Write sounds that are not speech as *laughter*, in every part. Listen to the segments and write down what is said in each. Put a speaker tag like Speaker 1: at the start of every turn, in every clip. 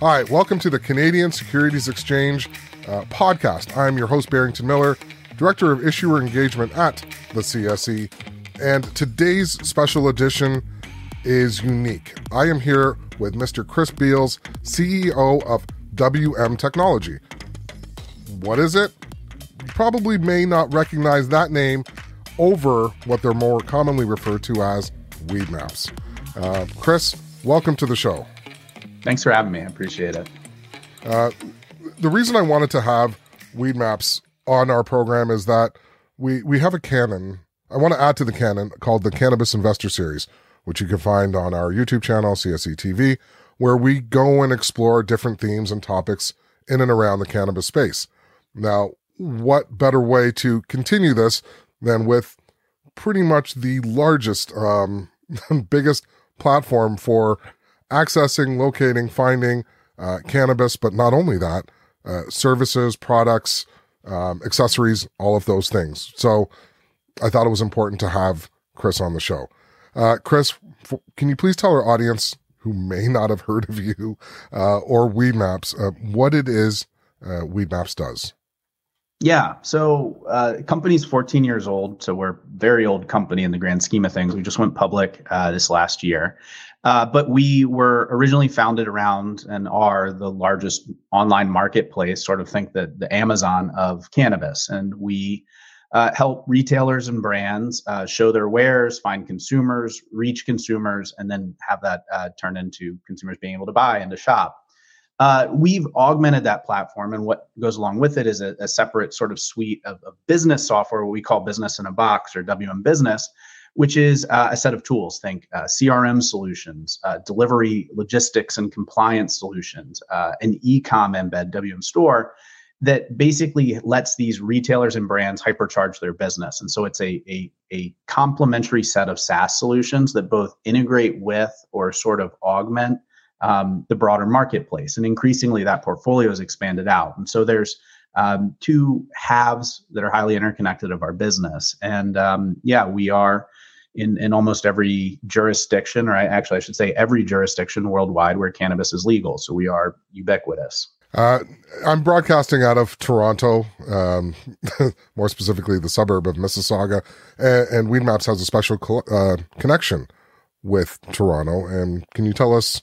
Speaker 1: Hi, welcome to the Canadian Securities Exchange uh, podcast. I'm your host, Barrington Miller, Director of Issuer Engagement at the CSE. And today's special edition is unique. I am here with Mr. Chris Beals, CEO of WM Technology. What is it? You probably may not recognize that name over what they're more commonly referred to as Weedmaps. Uh, Chris, welcome to the show.
Speaker 2: Thanks for having me. I appreciate it.
Speaker 1: Uh, the reason I wanted to have Weedmaps on our program is that we we have a canon. I want to add to the canon called the Cannabis Investor Series, which you can find on our YouTube channel, CSE TV, where we go and explore different themes and topics in and around the cannabis space. Now, what better way to continue this than with pretty much the largest, um, *laughs* biggest platform for accessing, locating, finding uh, cannabis, but not only that, uh, services, products, um, accessories, all of those things. So I thought it was important to have Chris on the show. Uh, Chris, f- can you please tell our audience who may not have heard of you uh, or Weedmaps uh, what it is uh, Weedmaps does?
Speaker 2: Yeah. So, uh, company's 14 years old. So we're very old company in the grand scheme of things. We just went public uh, this last year. Uh, but we were originally founded around and are the largest online marketplace, sort of think that the Amazon of cannabis. And we uh, help retailers and brands uh, show their wares, find consumers, reach consumers, and then have that uh, turn into consumers being able to buy and to shop. Uh, we've augmented that platform, and what goes along with it is a, a separate sort of suite of, of, business software, what we call Business in a Box or WM Business, which is uh, a set of tools. Think uh, CRM solutions, uh, delivery, logistics, and compliance solutions, uh, an e-com embed WM Store that basically lets these retailers and brands hypercharge their business. And so it's a, a, a complementary set of SaaS solutions that both integrate with or sort of augment um, the broader marketplace. And increasingly, that portfolio is expanded out. And so there's um, two halves that are highly interconnected of our business. And um, yeah, we are in, in almost every jurisdiction, or I, actually, I should say every jurisdiction worldwide where cannabis is legal. So we are ubiquitous.
Speaker 1: Uh, I'm broadcasting out of Toronto, um, *laughs* more specifically the suburb of Mississauga, and, and Weedmaps has a special co- uh, connection with Toronto. And can you tell us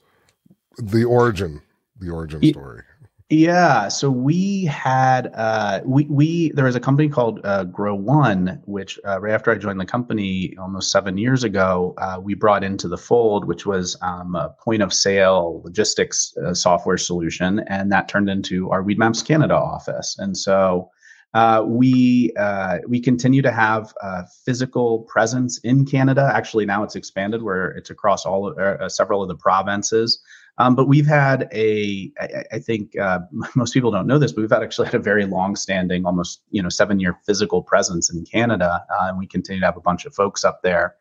Speaker 1: the origin, the origin story.
Speaker 2: Yeah, so we had uh, we we there was a company called uh, Grow One, which uh, right after I joined the company almost seven years ago, uh, we brought into the fold, which was um, a point of sale logistics uh, software solution, and that turned into our Weedmaps Canada office. And so uh, we uh, we continue to have a physical presence in Canada. Actually, now it's expanded where it's across all of, uh, several of the provinces. Um, but we've had a, I, I think uh, *laughs* most people don't know this, but we've had actually had a very long-standing, almost you know seven-year physical presence in Canada, uh, and we continue to have a bunch of folks up there.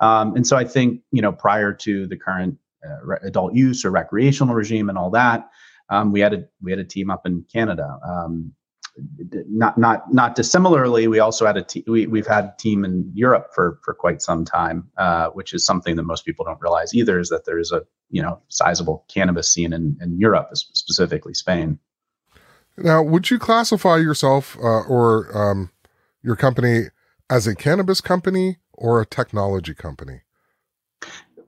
Speaker 2: Um, and so I think you know prior to the current uh, re- adult use or recreational regime and all that, um, we had a we had a team up in Canada. Um, not not not dissimilarly, we also had a te- we we've had a team in Europe for for quite some time, uh, which is something that most people don't realize either. Is that there is a you know sizable cannabis scene in in Europe, specifically Spain.
Speaker 1: Now, would you classify yourself uh, or um, your company as a cannabis company or a technology company?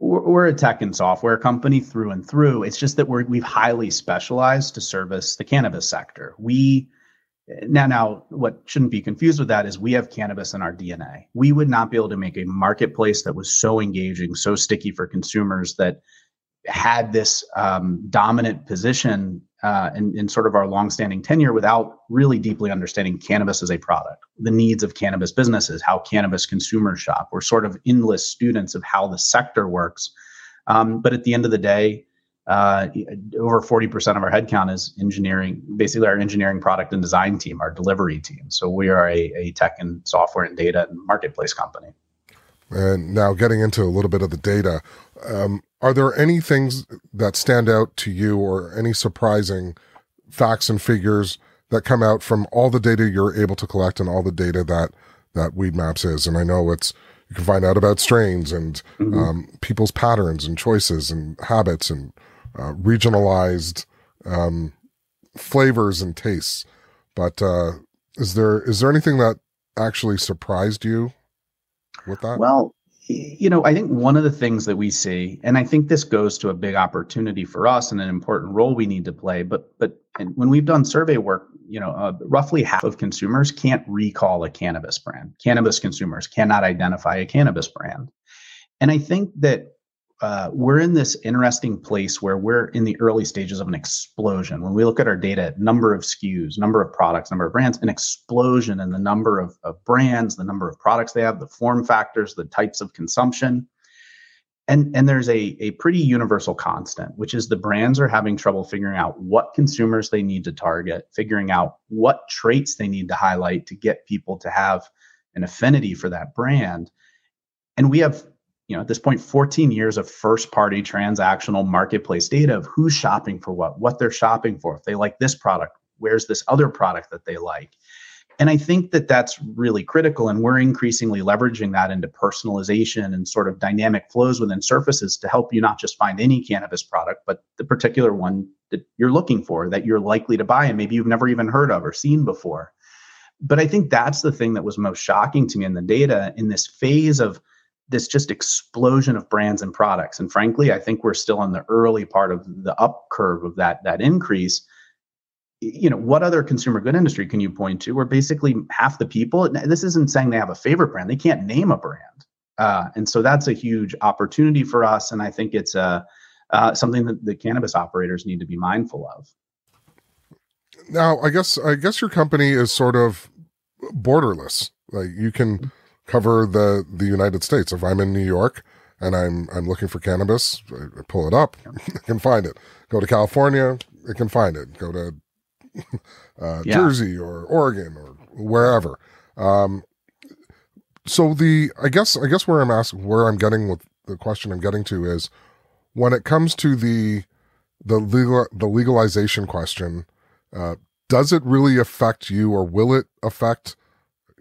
Speaker 2: We're a tech and software company through and through. It's just that we're we've highly specialized to service the cannabis sector. We now now what shouldn't be confused with that is we have cannabis in our dna we would not be able to make a marketplace that was so engaging so sticky for consumers that had this um, dominant position uh, in, in sort of our longstanding tenure without really deeply understanding cannabis as a product. The needs of cannabis businesses how cannabis consumers shop. We're sort of endless students of how the sector works. Um, but at the end of the day uh, over 40% of our headcount is engineering, basically our engineering product and design team, our delivery team. So we are a, a tech and software and data and marketplace company.
Speaker 1: And now getting into a little bit of the data, um, are there any things that stand out to you or any surprising facts and figures that come out from all the data you're able to collect and all the data that, that Weedmaps is? And I know it's, you can find out about strains and mm-hmm. um, people's patterns and choices and habits and uh, regionalized um, flavors and tastes. But uh, is there is there anything that actually surprised you with that?
Speaker 2: Well, you know, I think one of the things that we see, and I think this goes to a big opportunity for us and an important role we need to play. But but when we've done survey work, you know, uh, roughly half of consumers can't recall a cannabis brand. Cannabis consumers cannot identify a cannabis brand, and I think that uh, we're in this interesting place where we're in the early stages of an explosion. When we look at our data, number of SKUs, number of products, number of brands, an explosion in the number of, of brands, the number of products they have, the form factors, the types of consumption. And, and there's a, a pretty universal constant, which is the brands are having trouble figuring out what consumers they need to target, figuring out what traits they need to highlight to get people to have an affinity for that brand. And we have you know at this point 14 years of first party transactional marketplace data of who's shopping for what what they're shopping for. If they like this product where's this other product that they like? And i think that that's really critical and we're increasingly leveraging that into personalization and sort of dynamic flows within surfaces to help you not just find any cannabis product but the particular one that you're looking for that you're likely to buy and maybe you've never even heard of or seen before. But i think that's the thing that was most shocking to me in the data in this phase of this just explosion of brands and products. And frankly, I think we're still in the early part of the up curve of that that increase. You know, what other consumer good industry can you point to where basically half the people, this isn't saying they have a favorite brand, they can't name a brand. Uh, and so that's a huge opportunity for us. And I think it's uh, uh, something that the cannabis operators need to be mindful of.
Speaker 1: Now, I guess I guess your company is sort of borderless. Like you can cover the the United States. If I'm in New York and I'm I'm looking for cannabis, I, pull it up, *laughs* I can find it. Go to California, I can find it. Go to *laughs* uh, yeah. Jersey or Oregon or wherever. Um, so the I guess I guess where I'm asking where I'm getting with the question I'm getting to is when it comes to the the legal the legalization question, uh, does it really affect you or will it affect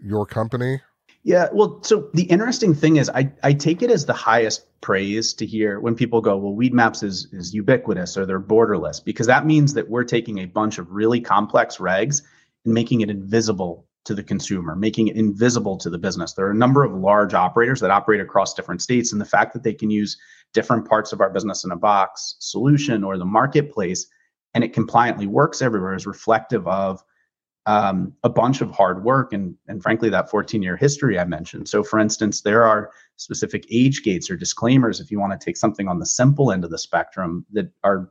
Speaker 1: your company?
Speaker 2: Yeah, well, so the interesting thing is, I, I take it as the highest praise to hear when people go, well, Weedmaps is is ubiquitous or they're borderless, because that means that we're taking a bunch of really complex regs and making it invisible to the consumer, making it invisible to the business. There are a number of large operators that operate across different states, and the fact that they can use different parts of our business in a box solution or the marketplace and it compliantly works everywhere is reflective of um, a bunch of hard work and, and frankly, that 14 year history I mentioned. So, for instance, there are specific age gates or disclaimers if you want to take something on the simple end of the spectrum that are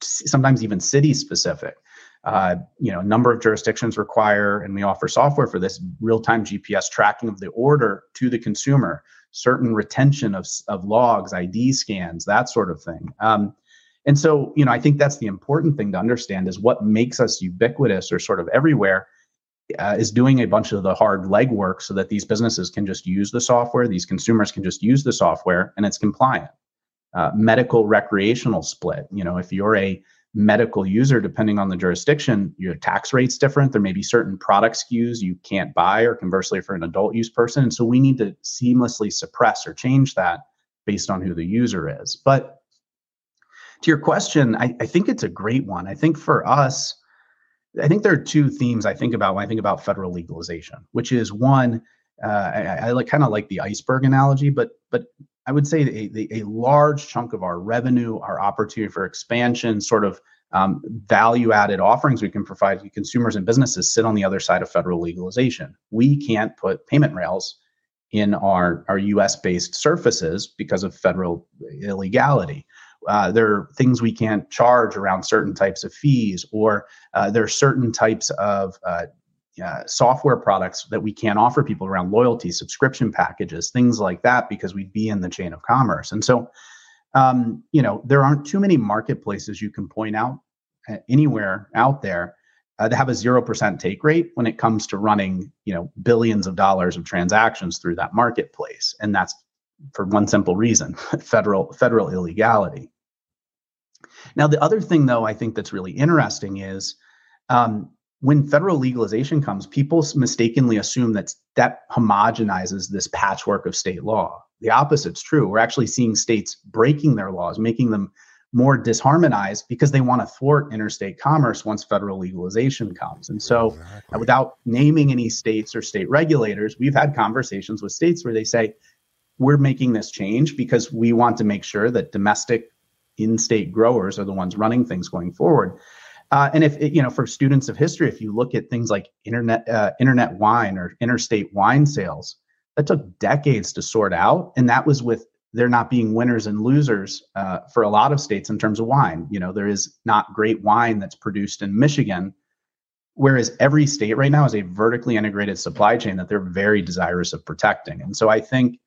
Speaker 2: sometimes even city specific. Uh, you know, a number of jurisdictions require, and we offer software for this real time GPS tracking of the order to the consumer, certain retention of, of logs, ID scans, that sort of thing. Um, and so, you know, I think that's the important thing to understand is what makes us ubiquitous or sort of everywhere uh, is doing a bunch of the hard legwork so that these businesses can just use the software, these consumers can just use the software, and it's compliant. Uh, medical recreational split. You know, if you're a medical user, depending on the jurisdiction, your tax rate's different. There may be certain product SKUs you can't buy, or conversely, for an adult use person. And so we need to seamlessly suppress or change that based on who the user is. But to your question, I, I think it's a great one. I think for us, I think there are two themes I think about when I think about federal legalization, which is one, uh, I, I, like kind of like the iceberg analogy, but but I would say a, a, large chunk of our revenue, our opportunity for expansion, sort of um, value added offerings we can provide to consumers and businesses sit on the other side of federal legalization. We can't put payment rails in our, our US based surfaces because of federal illegality uh, there are things we can't charge around certain types of fees, or uh, there are certain types of uh, software products that we can't offer people around loyalty, subscription packages, things like that, because we'd be in the chain of commerce. And so, um, you know, there aren't too many marketplaces you can point out uh, anywhere out there uh, that have a zero percent take rate when it comes to running, you know, billions of dollars of transactions through that marketplace, and that's for one simple reason: *laughs* federal federal illegality. Now, the other thing, though, I think that's really interesting is um, when federal legalization comes, people mistakenly assume that that homogenizes this patchwork of state law. The opposite's true. We're actually seeing states breaking their laws, making them more disharmonized because they want to thwart interstate commerce once federal legalization comes. And so, exactly. without naming any states or state regulators, we've had conversations with states where they say, we're making this change because we want to make sure that domestic in-state growers are the ones running things going forward. Uh, and if you know, for students of history, if you look at things like internet uh, internet wine or interstate wine sales, that took decades to sort out, and that was with there not being winners and losers uh, for a lot of states in terms of wine. You know, there is not great wine that's produced in Michigan, whereas every state right now is a vertically integrated supply chain that they're very desirous of protecting. And so I think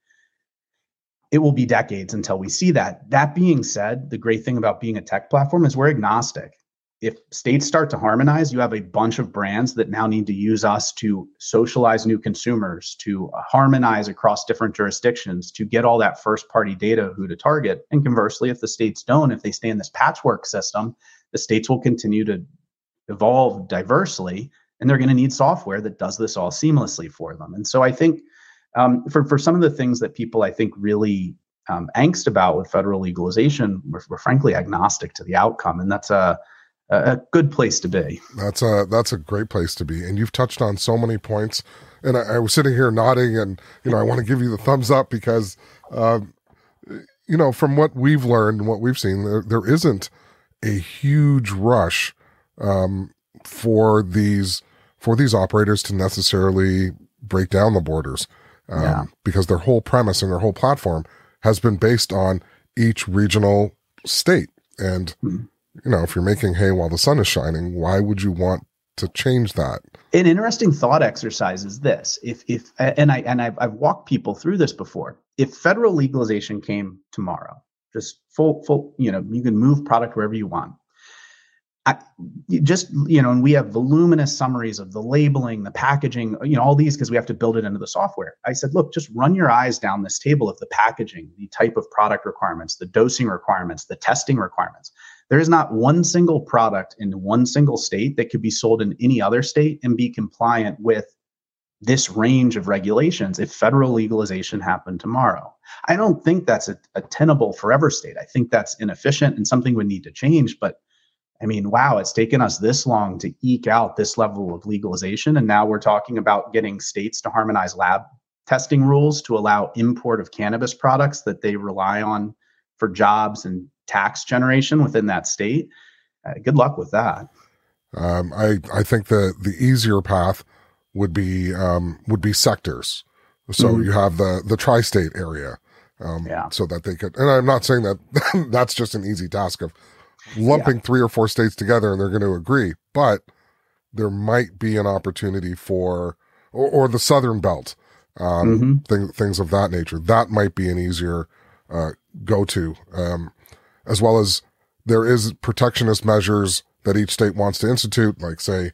Speaker 2: it will be decades until we see that. That being said, the great thing about being a tech platform is we're agnostic. If states start to harmonize, you have a bunch of brands that now need to use us to socialize new consumers, to harmonize across different jurisdictions, to get all that first party data who to target. And conversely, if the states don't, if they stay in this patchwork system, the states will continue to evolve diversely and they're going to need software that does this all seamlessly for them. And so I think um, for for some of the things that people I think really um, angst about with federal legalization, we're, we're, frankly agnostic to the outcome, and that's a a good place to be.
Speaker 1: That's a that's a great place to be, and you've touched on so many points. And I, I was sitting here nodding, and you know I want to give you the thumbs up because, uh, you know, from what we've learned and what we've seen, there, there isn't a huge rush um, for these for these operators to necessarily break down the borders um, yeah. because their whole premise and their whole platform has been based on each regional state. And, hmm. you know, if you're making hay while the sun is shining, why would you want to change that?
Speaker 2: An interesting thought exercise is this: if if and I and I've, I've walked people through this before. If federal legalization came tomorrow, just full full, you know, you can move product wherever you want. I, just you know, and we have voluminous summaries of the labeling, the packaging, you know, all these because we have to build it into the software. I said, look, just run your eyes down this table of the packaging, the type of product requirements, the dosing requirements, the testing requirements. There is not one single product in one single state that could be sold in any other state and be compliant with this range of regulations if federal legalization happened tomorrow. I don't think that's a, a tenable forever state. I think that's inefficient and something would need to change, but I mean, wow, it's taken us this long to eke out this level of legalization. And now we're talking about getting states to harmonize lab testing rules to allow import of cannabis products that they rely on for jobs and tax generation within that state. Uh, good luck with that.
Speaker 1: Um, I I think the the easier path would be um, would be sectors. So mm-hmm. you have the the tri-state area, um, yeah. so that they could. And I'm not saying that *laughs* that's just an easy task of lumping yeah. three or four states together and they're going to agree. But there might be an opportunity for, or, or the Southern Belt, um, mm-hmm. things of that nature. That might be an easier uh, go to, um, as well as there is protectionist measures that each state wants to institute, like say,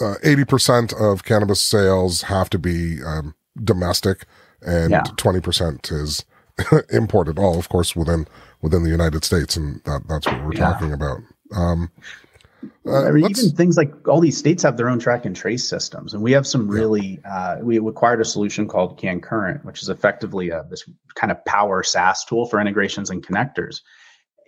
Speaker 1: uh, 80% of cannabis sales have to be um, domestic and yeah. 20% is *laughs* imported, all of course within within the United States, and that, that's what we're yeah. talking about. Um,
Speaker 2: uh, I mean, even things like all these states have their own track and trace systems, and we have some really. Yeah. Uh, we acquired a solution called CannCurrent, which is effectively a, this kind of power SaaS tool for integrations and connectors.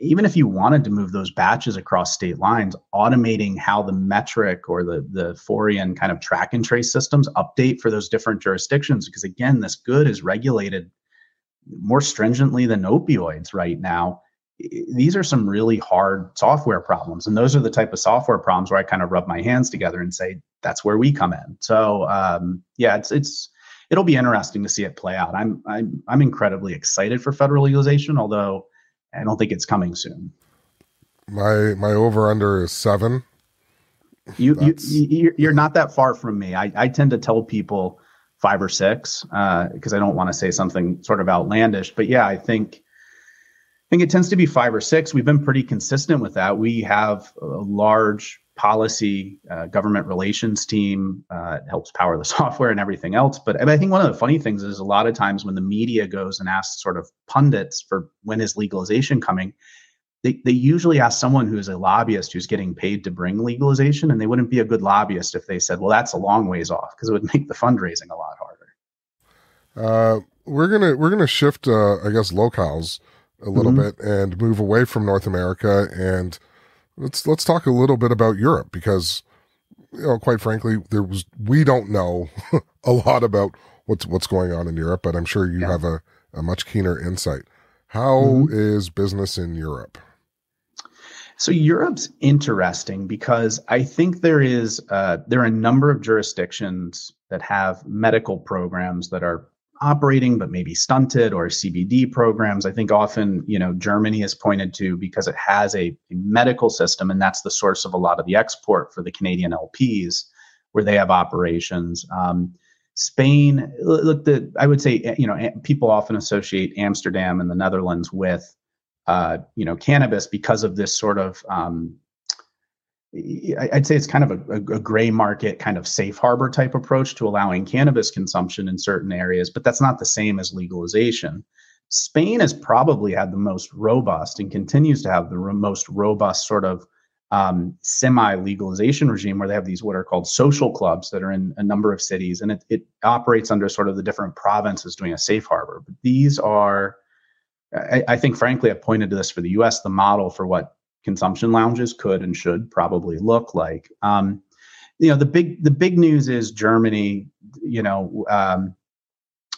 Speaker 2: Even if you wanted to move those batches across state lines, automating how the Metrc or the the Forian kind of track and trace systems update for those different jurisdictions, because again, this good is regulated more stringently than opioids right now these are some really hard software problems and those are the type of software problems where i kind of rub my hands together and say that's where we come in. So um, yeah it's it's it'll be interesting to see it play out. I'm i'm i'm incredibly excited for federal legalization although i don't think it's coming soon.
Speaker 1: My my over under is seven.
Speaker 2: You, you you're not that far from me. I i tend to tell people five or six because uh, I don't want to say something sort of outlandish. But yeah, I think I think it tends to be five or six. We've been pretty consistent with that. We have a large policy uh, government relations team uh, helps power the *laughs* software and everything else. But I think one of the funny things is a lot of times when the media goes and asks sort of pundits for when is legalization coming, they, they usually ask someone who is a lobbyist who's getting paid to bring legalization, and they wouldn't be a good lobbyist if they said, well, that's a long ways off because it would *laughs* make the fundraising a lot harder.
Speaker 1: Uh, we're gonna we're gonna shift, uh, I guess, locales a little mm-hmm. bit and move away from North America and let's let's talk a little bit about Europe because you know quite frankly there was we don't know *laughs* a lot about what's what's going on in Europe but I'm sure you yeah. have a, a much keener insight. How mm-hmm. is business in Europe?
Speaker 2: So Europe's interesting because I think there is uh, there are a number of jurisdictions that have medical programs that are operating but maybe stunted or CBD programs. I think often you know Germany is pointed to because it has a, a medical system and that's the source of a lot of the export for the Canadian LPs where they have operations. Um, Spain, look, the I would say you know people often associate Amsterdam and the Netherlands with uh, you know, cannabis because of this sort of um, I'd say it's kind of a, a, gray market, kind of safe harbor type approach to allowing cannabis consumption in certain areas, but that's not the same as legalization. Spain has probably had the most robust and continues to have the most robust sort of um, semi legalization regime where they have these what are called social clubs that are in a number of cities and it, it operates under sort of the different provinces doing a safe harbor. But these are I, I think, frankly, I've pointed to this for the U.S. The model for what consumption lounges could and should probably look like. Um, you know, the big the big news is Germany. You know, um,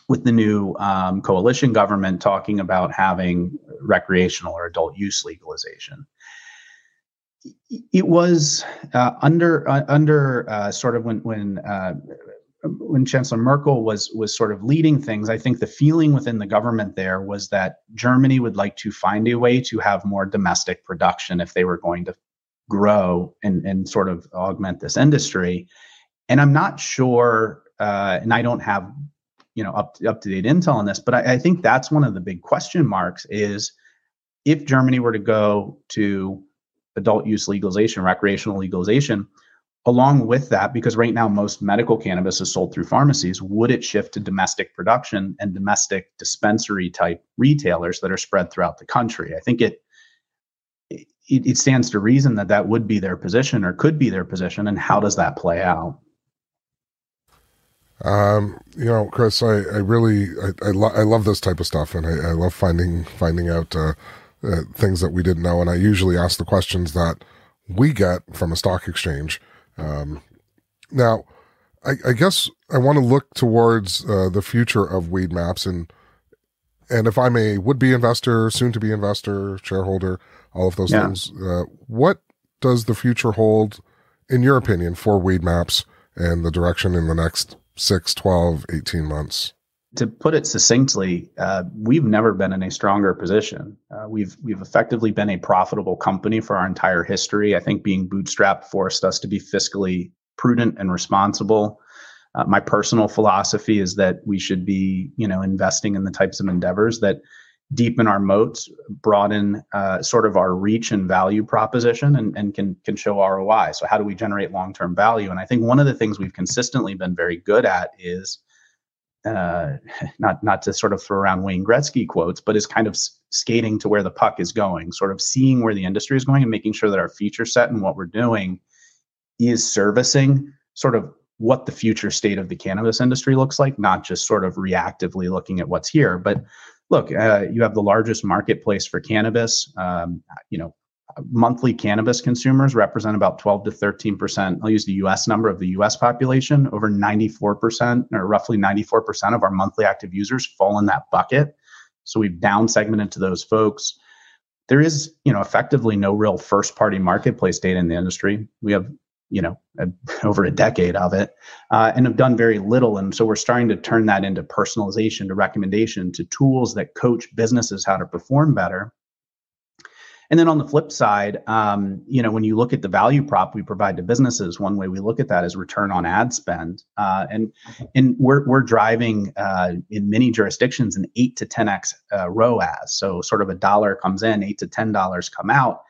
Speaker 2: with the new um, coalition government talking about having recreational or adult use legalization. It was uh, under uh, under uh, sort of when when uh, when Chancellor Merkel was was sort of leading things, I think the feeling within the government there was that Germany would like to find a way to have more domestic production if they were going to grow and and sort of augment this industry. And I'm not sure, uh, and I don't have you know up up to date intel on this, but I, I think that's one of the big question marks is if Germany were to go to adult use legalization, recreational legalization along with that, because right now most medical cannabis is sold through pharmacies, would it shift to domestic production and domestic dispensary type retailers that are spread throughout the country? I think it, it it, stands to reason that that would be their position or could be their position. And how does that play out?
Speaker 1: Um, you know, Chris, I, I really, I, I, lo- I love this type of stuff and I, I love finding, finding out, uh, uh, things that we didn't know. And I usually ask the questions that we get from a stock exchange um, now, I, I, guess I want to look towards uh, the future of Weedmaps and and if I'm a would be investor, soon to be investor, shareholder, all of those yeah. things, uh, what does the future hold, in your opinion, for Weedmaps and the direction in the next 6, 12, 18 months?
Speaker 2: To put it succinctly, uh, we've never been in a stronger position. Uh, we've we've effectively been a profitable company for our entire history. I think being bootstrapped forced us to be fiscally prudent and responsible. Uh, my personal philosophy is that we should be, you know, investing in the types of endeavors that deepen our moats, broaden uh, sort of our reach and value proposition, and, and can can show ROI. So how do we generate long term value? And I think one of the things we've consistently been very good at is uh, *laughs* not not to sort of throw around Wayne Gretzky quotes, but is kind of skating to where the puck is going, sort of seeing where the industry is going and making sure that our feature set and what we're doing is servicing sort of what the future state of the cannabis industry looks like, not just sort of reactively looking at what's here. But look, uh, you have the largest marketplace for cannabis. Um, you know, monthly cannabis consumers represent about 12 to 13 percent. I'll use the U.S. number of the U.S. population. Over 94 percent, or roughly 94 percent of our monthly active users fall in that bucket. So we've down segmented to those folks. There is, you know, effectively no real first-party marketplace data in the industry. We have, you know, a, *laughs* over a decade of it, uh, and have done very little. And so we're starting to turn that into personalization, to recommendation, to tools that coach businesses how to perform better and then on the flip side, um, you know, when you look at the value prop we provide to businesses, one way we look at that is return on ad spend, uh, and and we're we're driving uh, in many jurisdictions an eight to ten x uh, ROAS. So sort of a dollar comes in, eight to ten dollars come out.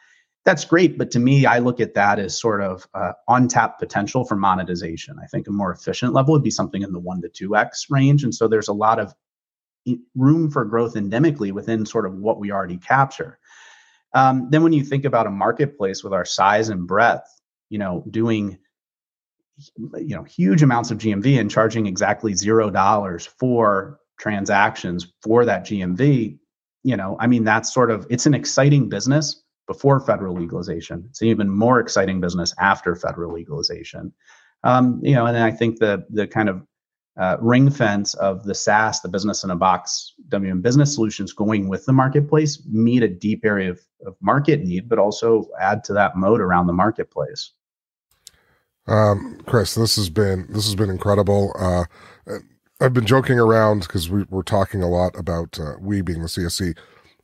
Speaker 2: That's great, but to me, I look at that as sort of uh, untapped potential for monetization. I think a more efficient level would be something in the one to two x range, and so there's a lot of room for growth endemically within sort of what we already capture. Um, then when you think about a marketplace with our size and breadth, you know, doing you know huge amounts of GMV and charging exactly zero dollars for transactions for that GMV, you know, I mean, that's sort of it's an exciting business before federal legalization. It's an even more exciting business after federal legalization. Um, you know, and I think the the kind of uh, ring fence of the SaaS, the business in a box WM business solutions going with the marketplace meet a deep area of, of market need, but also add to that moat around the marketplace.
Speaker 1: Um, Chris, this has been this has been incredible. Uh, I've been joking around because we were talking a lot about uh, we being the CSE,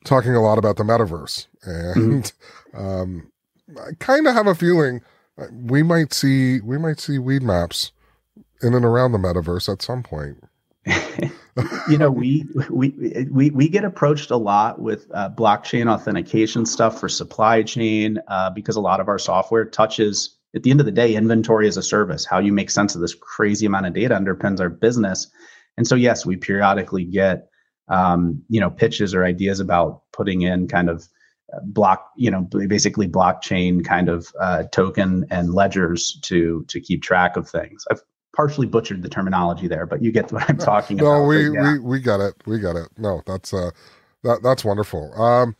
Speaker 1: talking a lot about the metaverse, and mm-hmm. um, I kind of have a feeling we might see we might see Weedmaps in and around the metaverse at some point.
Speaker 2: You know, we we we we get approached a lot with uh, blockchain authentication stuff for supply chain uh, because a lot of our software touches. At the end of the day, inventory as a service. How you make sense of this crazy amount of data underpins our business. And so, yes, we periodically get um, you know pitches or ideas about putting in kind of uh, block you know basically blockchain kind of uh, token and ledgers to to keep track of things i've partially butchered the terminology there, but you get what I'm talking
Speaker 1: no,
Speaker 2: about.
Speaker 1: No, we, yeah. we we got it. We got it. No, that's uh that that's wonderful. Um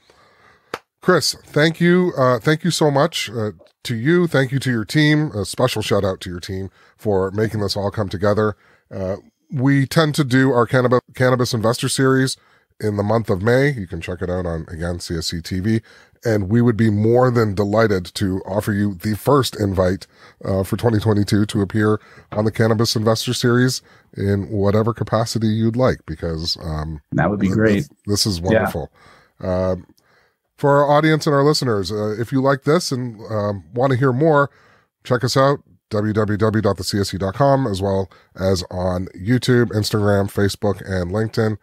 Speaker 1: Chris, thank you. Uh thank you so much uh, to you. Thank you to your team. A special shout out to your team for making this all come together. Uh we tend to do our cannabis cannabis investor series in the month of May. You can check it out on again CSE TV and we would be more than delighted to offer you the first invite uh, for 2022 to appear on the Cannabis Investor Series in whatever capacity you'd like, because um,
Speaker 2: that would be great.
Speaker 1: This, this is wonderful. Yeah. Uh, for our audience and our listeners, uh, if you like this and um, want to hear more, check us out www.thecse.com as well as on YouTube, Instagram, Facebook, and LinkedIn.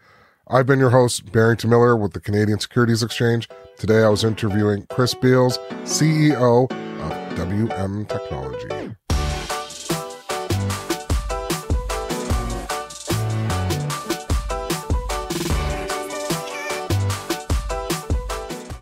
Speaker 1: I've been your host, Barrington Miller with the Canadian Securities Exchange. Today I was interviewing Chris Beals, CEO of WM Technology.